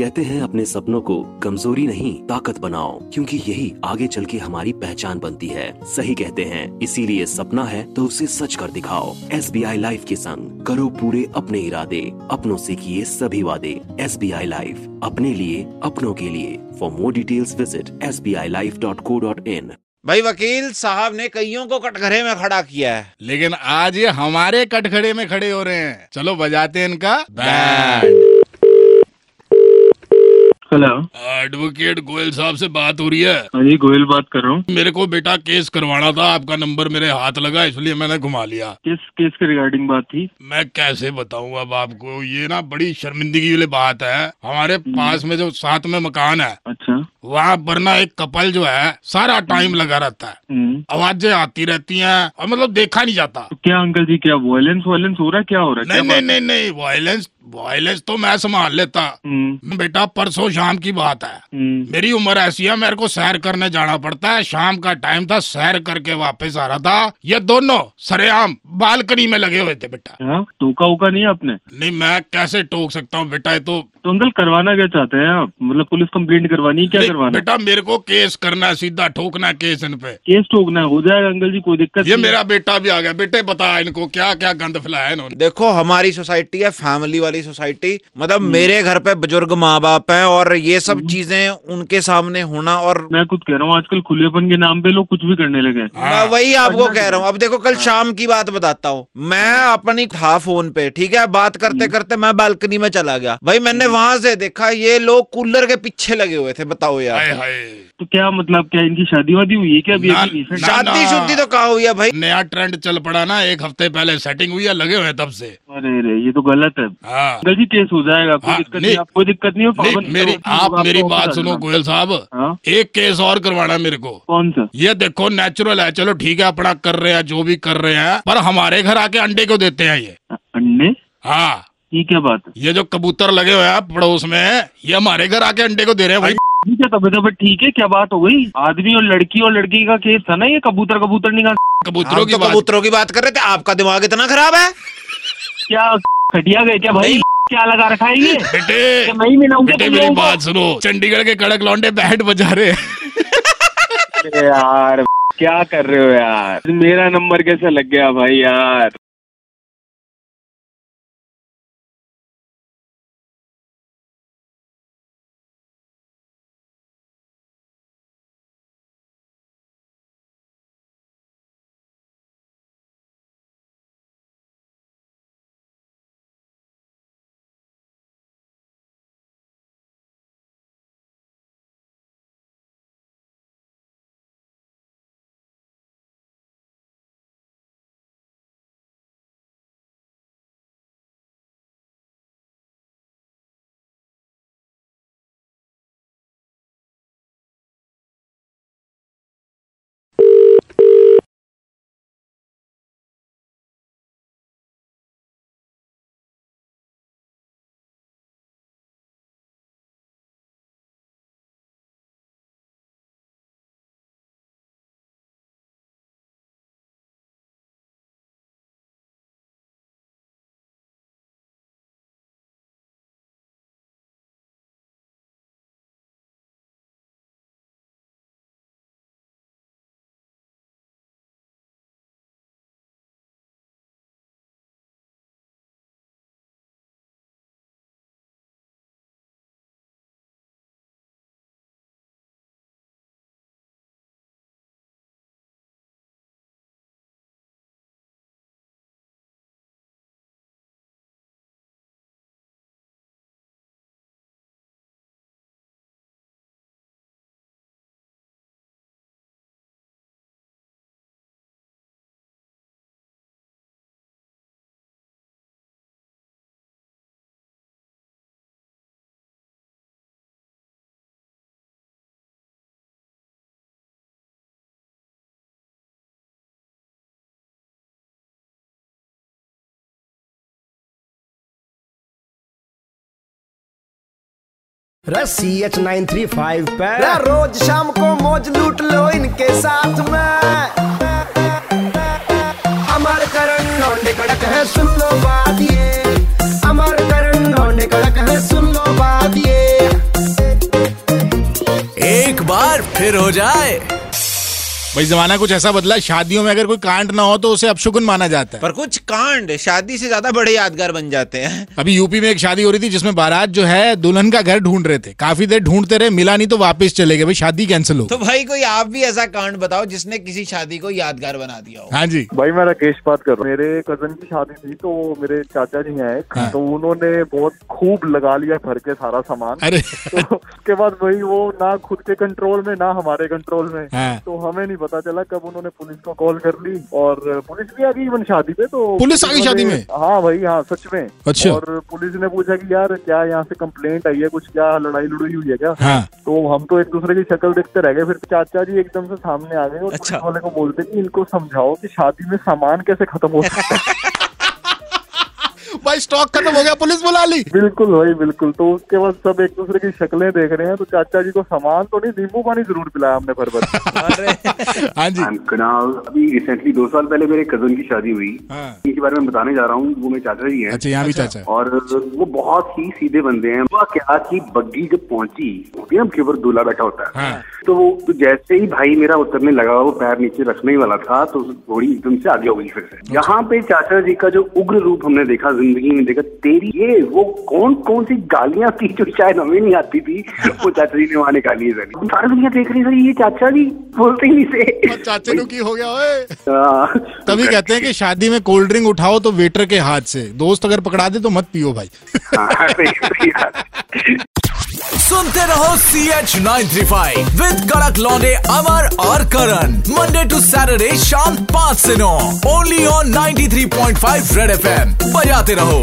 कहते हैं अपने सपनों को कमज़ोरी नहीं ताकत बनाओ क्योंकि यही आगे चल के हमारी पहचान बनती है। सही कहते हैं इसीलिए सपना है तो उसे सच कर दिखाओ। एस बी आई लाइफ के संग करो पूरे अपने इरादे अपनों से किए सभी वादे। एस बी आई लाइफ अपने लिए अपनों के लिए। For more details visit S B I life dot co dot in भाई वकील साहब ने कईयों को कटघरे में खड़ा किया है। लेकिन आज ये हमारे कटघरे में खड़े हो रहे हैं। चलो बजाते हैं इनका। बैंड हेलो एडवोकेट गोयल साहब से बात हो रही है। हाँ जी गोयल बात कर रहा हूँ। मेरे को बेटा केस करवाना था आपका नंबर मेरे हाथ लगा इसलिए मैंने घुमा लिया। किस केस के रिगार्डिंग बात थी? मैं कैसे बताऊँ अब आपको ये ना बड़ी शर्मिंदगी वाली बात है। हमारे पास में जो साथ में मकान है अच्छा। वहाँ पर ना एक कपल जो है सारा टाइम लगा रहता है। हम्म, आवाज़ें आती रहती हैं और मतलब देखा नहीं जाता। तो क्या अंकल जी क्या वायलेंस वायलेंस हो रहा है क्या हो रहा है? नहीं नहीं नहीं नहीं वायलेंस वायलेंस तो मैं संभाल लेता। हम्म, बेटा परसों शाम की बात है। हम्म, मेरी उम्र ऐसी है मेरे को सैर करने जाना पड़ता है। शाम का टाइम था सैर करके वापस आ रहा था। ये दोनों सरेआम बालकनी में लगे हुए थे बेटा। टोका उका नहीं आपने? नहीं मैं कैसे टोक सकता हूँ बेटा? ये तो तो अंकल करवाना क्या चाहते हैं आप? मतलब पुलिस कंप्लेंट करवानी क्या करवाना। बेटा मेरे को केस करना है सीधा ठोकना है केस इन पे। केस ठोकना हो जाएगा अंकल जी कोई दिक्कत ये मेरा बेटा भी आ गया बेटे बता इनको क्या क्या गंद फैलाया इन्होंने। देखो हमारी सोसाइटी है फैमिली वाली सोसाइटी मतलब हम्म। मेरे घर पे बुज़ुर्ग माँ बाप है और ये सब चीज़ें उनके सामने होना और मैं खुद कह रहा हूँ आजकल खुलेपन के नाम पे लोग कुछ भी करने लगे हैं। हाँ। मैं वही आपको कह रहा हूँ अब देखो कल शाम की बात बताता हूँ। मैं अपनी था फ़ोन पे ठीक है? बात करते करते मैं बालकनी में चला गया। भाई मैंने वहाँ से देखा ये लोग कूलर के पीछे लगे हुए थे बताओ हाय यार। हाय तो क्या मतलब क्या इनकी शादी वादी हुई है क्या अभी ना- अभी recent? ना- शादी शुद्धि तो कहा हुई है भाई? नया ट्रेंड चल पड़ा ना एक हफ़्ते पहले सेटिंग हुई है लगे हुए हैं तब से। अरे रे ये तो गलत है। हाँ। अंकल जी केस हो जाएगा कोई हाँ, दिक्कत नहीं। नहीं आप दिक्कत नहीं हो नहीं पाबंद मेरी करो, आप आपको मेरी बात सुनो जाना। गोयल साहब। हाँ। एक केस और करवाना मेरे को। कौन सा? ये देखो नेचुरल है चलो ठीक है अपना कर रहे हैं जो भी कर रहे हैं पर हमारे घर आके अंडे क्यों देते हैं ये? अंडे? हाँ। ये क्या बात है? ये जो कबूतर लगे हुए हैं पड़ोस में ये हमारे घर आके अंडे को दे रहे हैं भाई? है तबीयत तबीयत ठीक है क्या बात हो गई? आदमी और लड़की और लड़की का केस था ना ये? कबूतर कबूतर नहीं कहा कबूतरों की तो कबूतरों की बात कर रहे थे आपका दिमाग इतना खराब है? क्या खटिया गए क्या भाई? क्या लगा रखा है ये? बेटे क्या मिलाऊँगा बेटे मेरी बात सुनो चंडीगढ़ के कड़क लौंडे बैंड बजा रहे यार क्या कर रहे हो यार? मेरा नंबर कैसे लग गया भाई यार? C H nine three five पर। रोज शाम को मौज लूट लो इनके साथ में। अमर करण लौंडे कड़क है सुन लो बात ये। अमर करण लौंडे कड़क है सुन लो बात ये। एक बार फिर हो जाए। भाई जमाना कुछ ऐसा बदला है, शादियों में अगर कोई कांड ना हो तो उसे अपशुकुन माना जाता है। पर कुछ कांड शादी से ज़्यादा बड़े यादगार बन जाते हैं। अभी यूपी में एक शादी हो रही थी जिसमें बारात जो है दुल्हन का घर ढूंढ रहे थे। काफ़ी देर ढूंढते रहे मिला नहीं तो वापस चले गए। भाई शादी कैंसिल हो तो भाई कोई आप भी ऐसा कांड बताओ जिसने किसी शादी को यादगार बना दिया हो। हाँ जी। भाई मैं राकेश बात कर रहा हूँ। मेरे कज़न की शादी थी तो मेरे चाचा जी हैं हाँ। तो उन्होंने बहुत खूब लगा लिया घर के सारा सामान। अरे। तो उसके बाद भाई वो ना खुद के कंट्रोल में ना हमारे कंट्रोल में। हाँ। तो हमें नहीं पता चला कब उन्होंने पुलिस को कॉल कर ली और पुलिस भी आ गई इवन शादी पे तो पुलिस आ गई शादी में? हाँ भाई हाँ सच में अच्छा। और पुलिस ने पूछा कि यार क्या यहाँ से कंप्लेंट आई है कुछ क्या लड़ाई लड़ाई हुई है क्या हाँ तो हम तो एक दूसरे की शक्ल देखते रह गए फिर चाचा जी एकदम से सामने आ गए और अच्छा। वाले को बोलते कि इनको समझाओ कि शादी में सामान कैसे खत्म हो सकता है भाई स्टॉक खत्म हो गया पुलिस बुला ली। बिल्कुल भाई बिल्कुल। तो उसके बाद सब एक दूसरे की शक्लें देख रहे हैं तो चाचा जी को सामान तो नहीं नींबू पानी ज़रूर पिलाया हमने भर भर हाँ जी। कुणाल अभी रिसेंटली दो साल पहले मेरे कज़न की शादी हुई। हाँ। इनके बारे में बताने जा रहा हूँ वो मेरे चाचा जी हैं। अच्छा यहाँ भी चाचा और वो बहुत ही सीधे बंदे हैं। हुआ क्या कि बग्घी जब पहुँची है ना उसके ऊपर दूल्हा बैठा होता है। हाँ। तो वो तो जैसे ही भाई मेरा उतरने लगा वो पैर नीचे रखने ही वाला था तो घोड़ी एकदम से आगे हो गई फिर से। यहाँ पे चाचा जी का जो उग्र रूप हमने देखा ज़िंदगी में देखा तेरी ये वो कौन कौन सी गालियाँ थी जो शायद हमें नहीं आती थी? वो चाचा जी ने वहाँ निकाली है सर। सारी दुनिया देख रही सर ये चाचा जी बोलते ही नहीं से चाचा जो की हो गया ओए। हाँ। तभी कहते हैं कि शादी में कोल्ड ड्रिंक उठाओ तो वेटर के हाथ से दोस्त अगर पकड़ा दे तो मत पियो भाई। हाँ। सुनते रहो C H nine three five with कड़क लौंडे अमर और करण मंडे टू सैटरडे शाम पाँच से नौ. Only on ninety three point five red F M बजाते रहो.